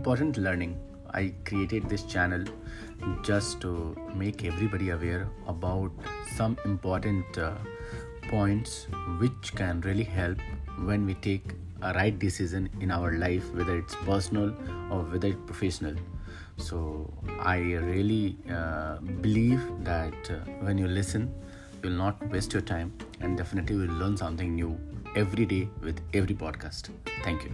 important learning. I created this channel just to make everybody aware about some important uh, points which can really help when we take a right decision in our life, whether it's personal or whether it's professional. So I really uh, believe that uh, when you listen, you'll not waste your time and definitely will learn something new every day with every podcast. Thank you.